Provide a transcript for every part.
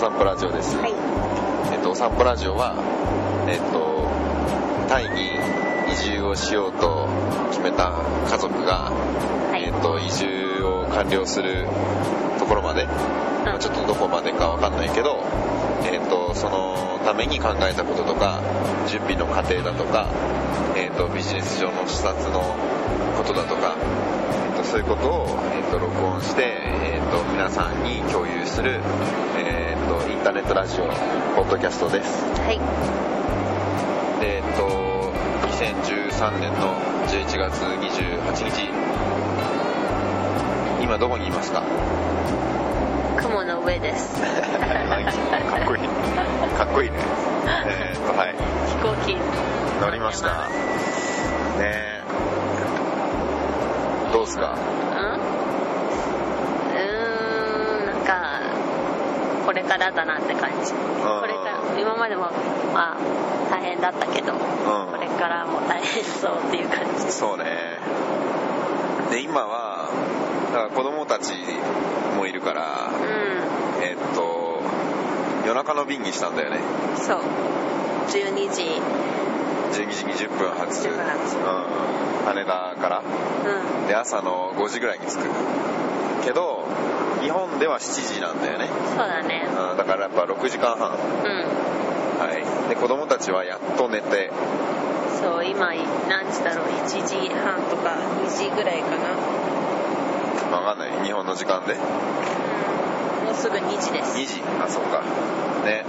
散歩ラジオです。はい。えっと、お散歩ラジオは、えっと、タイに移住をしようと決めた家族が、はい。えっと、移住を完了するところまで、まあちょっとどこまでかわかんないけど、えっと、そのために考えたこととか、準備の過程だとか、えっと、ビジネス上の視察のことだとか、えっと、そういうことを、えっと、録音して、えっと、皆さんに共有する、えっと、インターネットラジオ、ポッドキャストです。はい。で、えっと、2013年の11月28日、今どこにいますか？雲の上です。かっこいい。かっこいいね。えーっと、はい。飛行機。乗りました。ねえ。どうすか？うんうーん、なんか、これからだなって感じ。これから、今までも、まあ、大変だったけど、うんこれからも大変そうっていう感じ。そうね。で、今は、だから子供たちもいるから、うえーっと、夜中の便にしたんだよね。ん、そう。12時、12時20分発。20分発うん。羽田から。うん、で、朝の5時ぐらいに着く。けど、日本では7時なんだよね。そうだね。うん、だからやっぱ6時間半。うん。はい。で、子供たちはやっと寝て、そう、今、何時だろう、1時半とか2時ぐらいかな。わかんない。日本の時間で。うん、もうすぐ2時です。2時。あ、そうか。ね。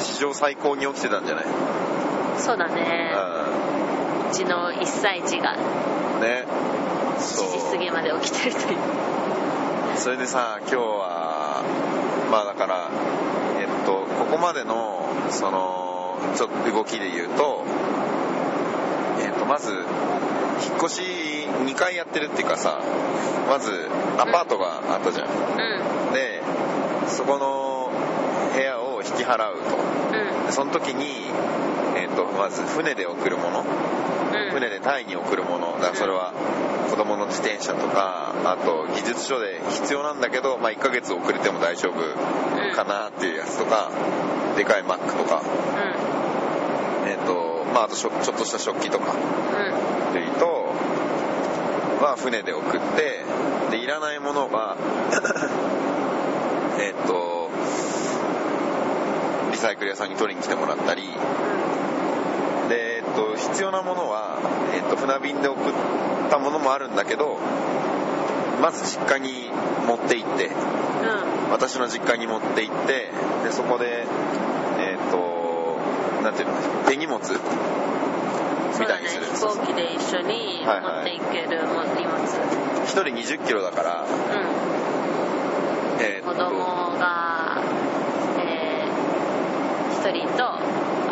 史上最高に起きてたんじゃない？そうだね。ううちの1歳児がん。ね。7そう。時過ぎまで起きてるという。それでさ、今日は、まあだから、えっと、ここまでの、その、ちょっと動きで言うと、えっと、まず、引っ越し2回やってるっていうかさ、まず、アパートがあったじゃん。うん、で、そこの部屋を引き払うと。うん、でその時に、えっと、まず船で送るもの、うん。船でタイに送るもの、だからそれは子供の自転車とか、あと技術書で必要なんだけど、まあ1ヶ月遅れても大丈夫かなっていうやつとか、でかいマックとか、えっと、まああとちょっとした食器とか、うん、類と、は船で送って、で、いらないものは、えっと、リサイクル屋さんに取りに来てもらったり、っと、必要なものは、えっと、船便で送ったものもあるんだけど、まず実家に持って行って、うん、私の実家に持って行って、で、そこで、えっと、なんていうの、手荷物みたいにする。飛行機で一緒に持っていけるも荷物、一人20キロだから、うえん、子供が、えー、1人と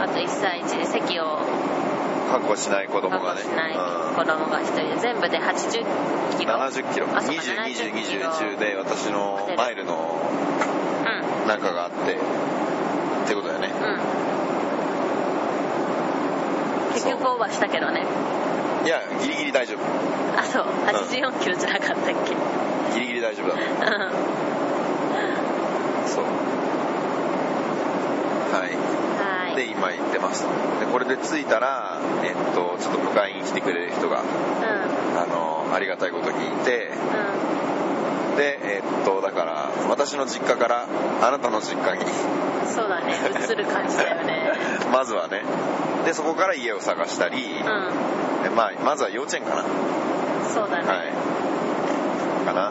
あと1歳児で席を確保しない子供確がね。保しないうん子供が1人で全部で80キロ70キロ。あそうか20、20、70キロ20で私のマイルのうん中があって、ってことだよね。うん結局オーバーしたけどねいや、ギリギリ大丈夫。あそう84キロじゃなかったっけギリギリ大丈夫だ。うんそう。はい。で、はい今行ってますと。で、これで着いたら、えっと、ちょっと迎えに来てくれる人が、うんあの、ありがたいことにいて、うで、えっと、だから、私の実家から、あなたの実家に、んそうだね映る感じだよね まずはね。で、そこから家を探したり、うんでまあ、まずは幼稚園かな。そうだね、はい。かな。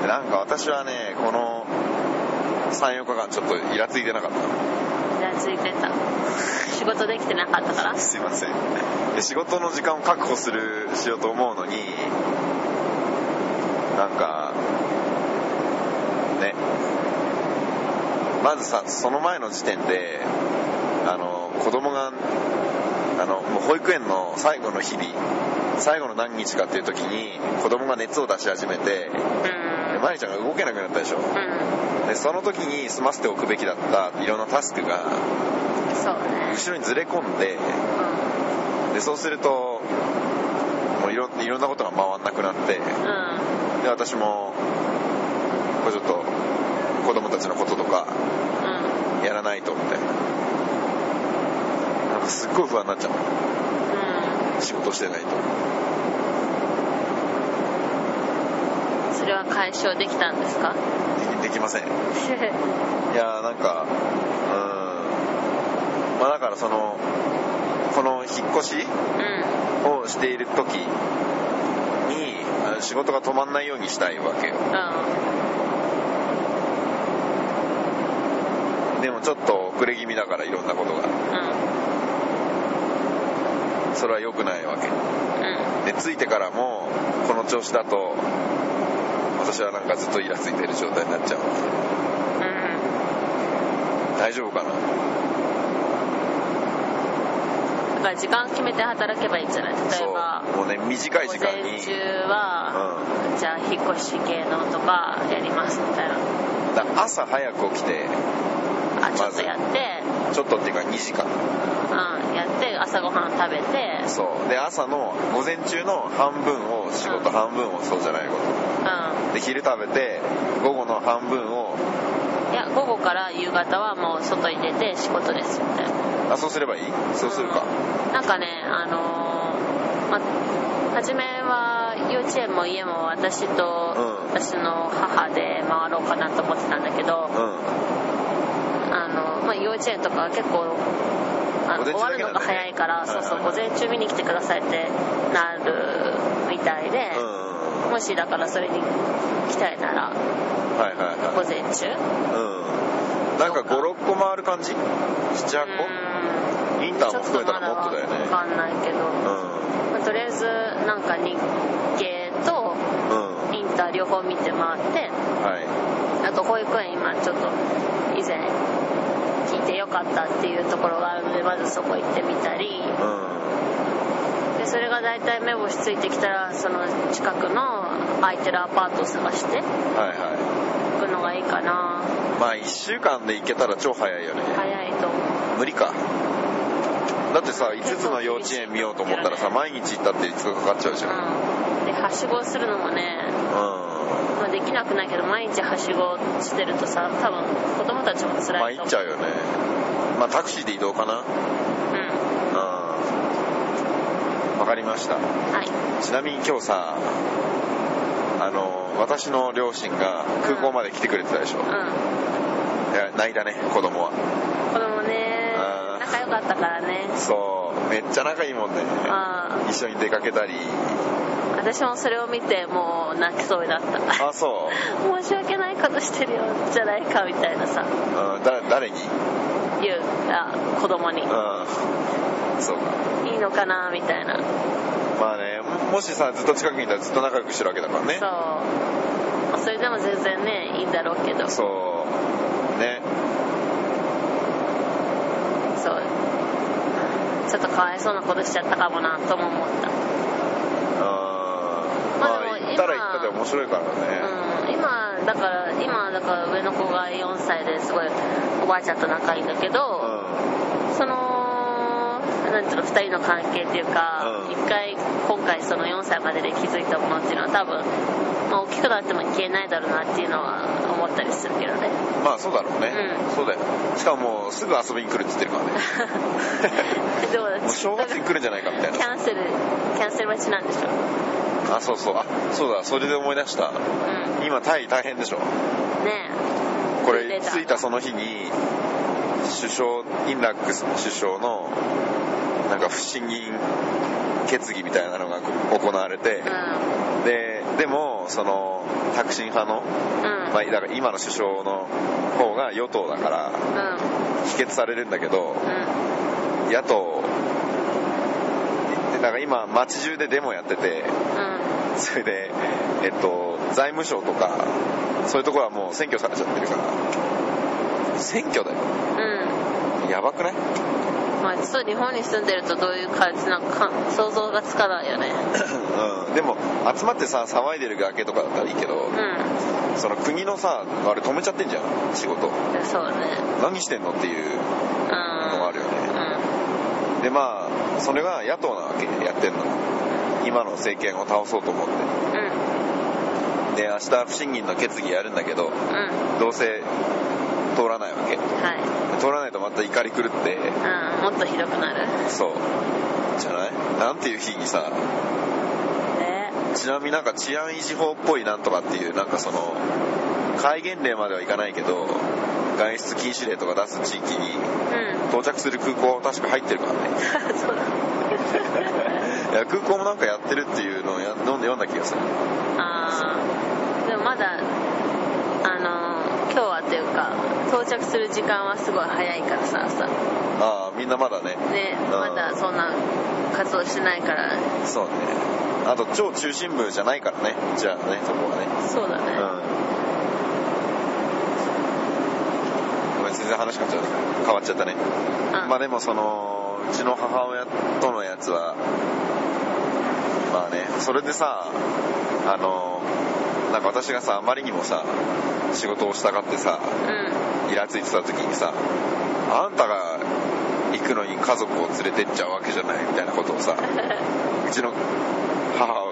でなんか私はね、この3、4日間ちょっとイラついてなかった。ついてた仕事できてなかったからすいません。で仕事の時間を確保する、しようと思うのに、なんか、ね。まずさ、その前の時点で、あの、子供が、あの、もう保育園の最後の日々、最後の何日かっていう時に、子供が熱を出し始めて、マリちゃんが動けなくなったでしょ。うん。で、その時に済ませておくべきだったいろんなタスクが、後ろにずれ込んで、で、そうすると、もういろいろんなことが回んなくなって、うんうん。で、私も、これちょっと、子供たちのこととかうん。やらないとみたいな。なんかすっごい不安になっちゃう。うん。仕事してないとそれは解消できたんですか？できません いやーなんかうん。まあだからそのこの引っ越しうん。をしている時に仕事が止まんないようにしたいわけよ。でもちょっと遅れ気味だからいろんなことが。うん。それは良くないわけ。うん。で着いてからもこの調子だと私はなんかずっとイラついてる状態になっちゃう。うん大丈夫かな？だから時間決めて働けばいいんじゃない？例えばもうね短い時間に。午前中は、じゃあ引っ越し系のとかやりますみたいな。朝早く起きてあちょっとやって、ちょっとっていうか2時間。うん、やって朝ごはん食べて。そう。で朝の午前中の半分を仕事、うん。半分をそうじゃないこうとで昼食べて午後の半分を。んいや午後から夕方はもう外に出て仕事ですみたいな。あそうすればいい？そうするか、なんかねあのーま初めは幼稚園も家も私と、うん。私の母で回ろうかなと思ってたんだけど、うん稚園とかは結構あの終わるのが早いから、そうそう午前中見に来てくださいってなるみたいで、うん。もしだからそれに来たいならはいはい午はい。前中？うん。なんか56個回る感じ？78個？インターも含めたらもっとだよね。分かんないけど、うまあとりあえずなんか日系とインター両方見て回ってはい。あと保育園今ちょっと以前かったっていうところがあるのでまずそこ行ってみたり。うん。でそれが大体目星ついてきたらその近くの空いてるアパートを探して。はいは行くのがいいかな。いまあ1週間で行けたら超早いよね。早いと思う。無理か。だってさ5つの幼稚園見ようと思ったらさ毎日行ったって5日かかっちゃうじゃん。うん。ではしごするのもね、うまあ、できなくないけど毎日はしごしてるとさ多分子供たちもん辛いと思う参っちゃうよねまあタクシーで移動かなうんうんわかりましたはいちなみに今日さあの私の両親が空港まで来てくれてたでしょ、うんいや泣いたね子供は子供ね仲良かったからねそうめっちゃ仲いいもんね。あ一緒に出かけたり。私もそれを見てもう泣きそうになった。あそう。申し訳ないことしてるよじゃないかみたいなさ。うん、だ誰に？言うあ子供に。うん。そうか。いいのかなみたいな。まあねもしさずっと近くにいたらずっと仲良くしてるわけだからね。そう。まあそれでも全然ねいいんだろうけど。そうそうねちょっとかわいそうなことしちゃったかもなとも思った。あーままあでもあ行ったら行ったで面白いからね。うん今だから今だから上の子が4歳ですごいおばあちゃんと仲いいんだけど、うそのなんていうの2人の関係っていうかうん。一、回今回その4歳までで気づいたものっていうのは多分、まあ、大きくなっても消えないだろうなっていうのは思ったりするけどね。んまあそうだろうね、うん。そうだよ。しかもすぐ遊びに来るって言ってるからね。でももう正月に来るんじゃないかみたいな。キャンセルキャンセル待ちなんでしょ？あそうそう。あそうだ。それで思い出した。うん。今タイ大変でしょ？ねこれ着いたその日に首相インラックス首相のなんか不信任決議みたいなのが行われてえででもそのタクシン派の、うん。うんまあ、だから今の首相の方が与党だからうん。否決されるんだけどうん。野党でだから今街中でデモやっててうん。それでえっと財務省とかそういうところはもう占拠されちゃってるから。選挙だよ。うん。やばくない？まあちょっと日本に住んでるとどういう感じなのか想像がつかないよね。うん。でも集まってさ騒いでるだけとかだったらいいけどうん。その国のさあれ止めちゃってんじゃん仕事。そうね。何してんのっていううんのがあるよね。うん。でまあそれが野党なわけやってんの。今の政権を倒そうと思って。うん。で明日不信任の決議やるんだけどうん。どうせ通らないわけ。はい。通らないとまた怒り狂って。うんもっとひどくなる。そう。じゃない？なんていう日にさえ？ちなみになんか治安維持法っぽいなんとかっていうなんかその戒厳令まではいかないけど外出禁止令とか出す地域にうん。到着する空港は確か入ってるからね。そうだ。いや空港もなんかやってるっていうのをや読んで読んだ気がする。あー。でもまだ今日はっていうか到着する時間はすごい早いからさ朝。ああみんなまだね。ねうん。まだそんな活動してないから。そうね。あと超中心部じゃないからね。じゃあねそこはね。そうだね、うん。ごめん全然話変わっちゃう変わっちゃったね。うんまあでもそのうちの母親とのやつはまあねそれでさあのなんか私がさあまりにもさ仕事をしたがってさうん。イラついてた時にさあんたが行くのに家族を連れてっちゃうわけじゃないみたいなことをさ うちの母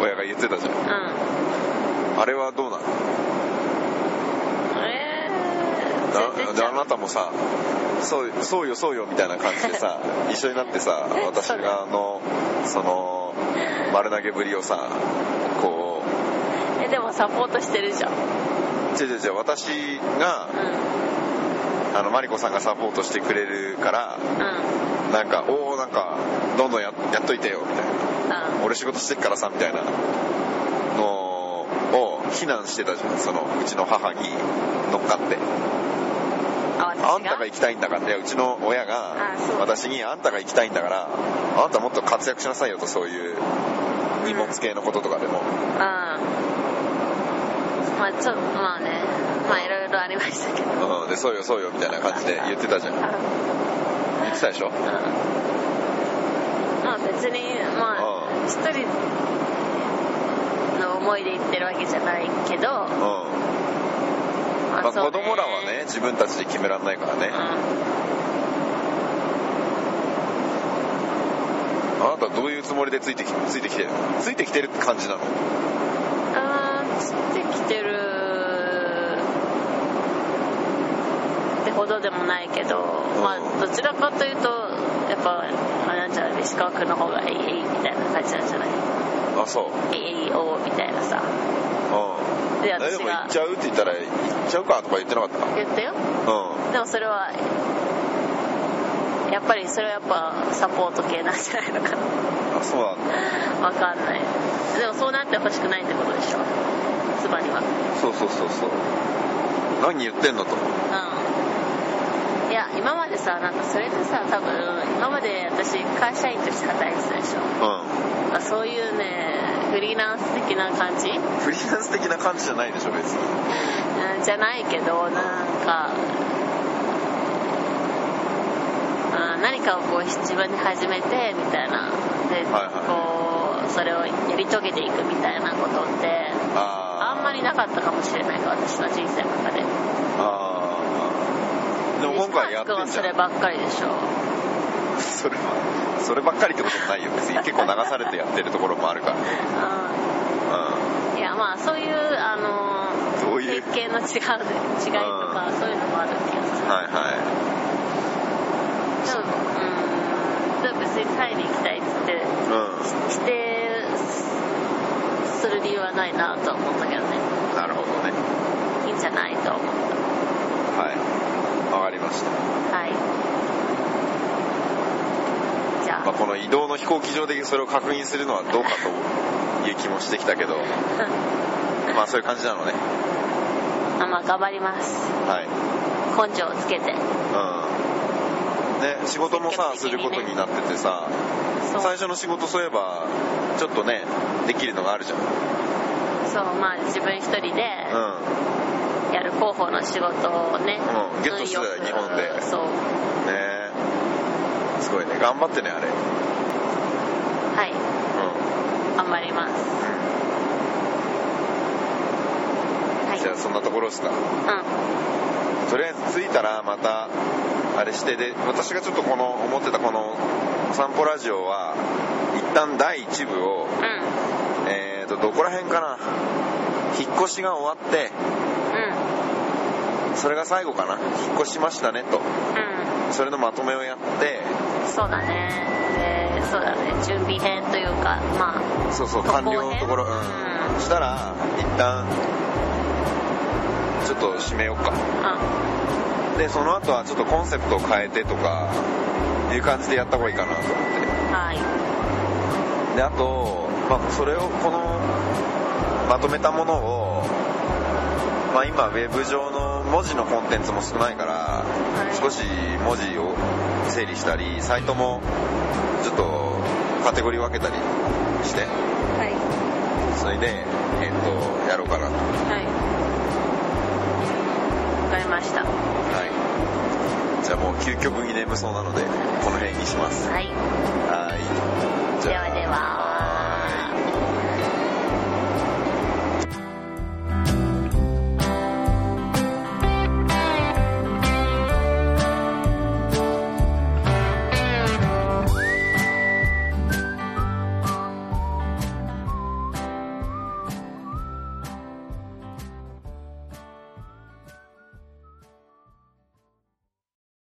親が言ってたじゃん。うん。あれはどうなの？えー、あなたもさそうそうよそうよみたいな感じでさ 一緒になってさ私があのその丸投げぶりをさこえでもサポートしてるじゃん。う違う違う違う私がうあのマリコさんがサポートしてくれるからんうん。なんかおおなんかどんどんややっといてよみたいな。うん。俺仕事してっからさみたいなのを非難してたじゃんそのうちの母に乗っかって。あんたが行きたいんだからねうちの親が私にあんたが行きたいんだからあんたもっと活躍しなさいよとそういう荷物系のこととかでも、うんまあちょっとまあねまあいろいろありましたけど。うん、でそうよそうよみたいな感じで言ってたじゃん。言ってたでしょ？うん。まあ別にまあうん。一人の思いで言ってるわけじゃないけど、まうんまあ、子供らはね自分たちで決められないからね。あなたどういうつもりでついてきついてきてるのついてきてるって感じなのうんあーつってきてるってほどでもないけど、まあどちらかというとやっぱあれなんじゃない石川君の方がえいえいみたいな感じなんじゃない？あそう。えいえいおーみたいなさ。うん。で私がも行っちゃうって言ったら行っちゃうかとか言ってなかった言ったよ。うん。でもそれはやっぱりそれはやっぱサポート系なんじゃないのかな。あそうなんだ。わかんない。でもそうなってほしくないってことでしょ？つまりは。そうそうそうそう。何言ってんのと。うん今までさなんかそれでさ多分今まで私会社員として働いてたでしょ？うん。まあそういうねフリーランス的な感じ、フリーランス的な感じじゃないでしょ別に。うん、じゃないけどなんか、うん、何かをこう自分で始めてみたいな。で、はいはい。こうそれをやり遂げていくみたいなことってああんまりなかったかもしれない私の人生の中でも今回やってんじゃん。そればっかりでしょそれはそればっかりってこともないよ。別に結構流されてやってるところもあるから。ううん。んいやまあそういうあのどういう。経験の違う違いとかそういうのもある気がする。はいはい。でもうん。でも別にタイに行きたいっつってう否定する理由はないなとは思ったけどね。んなるほどね。いいんじゃないとは思っはいわかりました。たはい。じゃあ、まあ、この移動の飛行機場でそれを確認するのはどうかという気もしてきたけどまあそういう感じなのね。あまあ頑張ります。はい。根性をつけて。うん。ね仕事もさね。ることになっててさ最初の仕事そういえばちょっとねできるのがあるじゃんそうまあ自分一人でうやる広報の仕事をね、うんゲットしてたよ日本で。そう。んね。すごいね。頑張ってねあれ。はい。うん。頑張ります。はい。じゃあそんなところですか？うとりあえず着いたらまたあれしてで私がちょっとこの思ってたこのお散歩ラジオは一旦第1部をんうんどこら辺かな。引っ越しが終わって。それが最後かな。引っ越しましたねと。うん。それのまとめをやって。そうだね。でそうだね。準備編というかまあそうそう完了のところ。編うん、うん。したら一旦ちょっと締めようか。うでその後はちょっとコンセプトを変えてとかいう感じでやった方がいいかなと思って。んはい。であと、まあ、それをこのまとめたものを、まあ、今ウェブ上の文字のコンテンツも少ないから、い。少し文字を整理したりサイトもちょっとカテゴリー分けたりしてはい。それで、えっとやろうかなと。はい。わかりました。はい。じゃあもう究極に眠そうなのでこの辺にします。は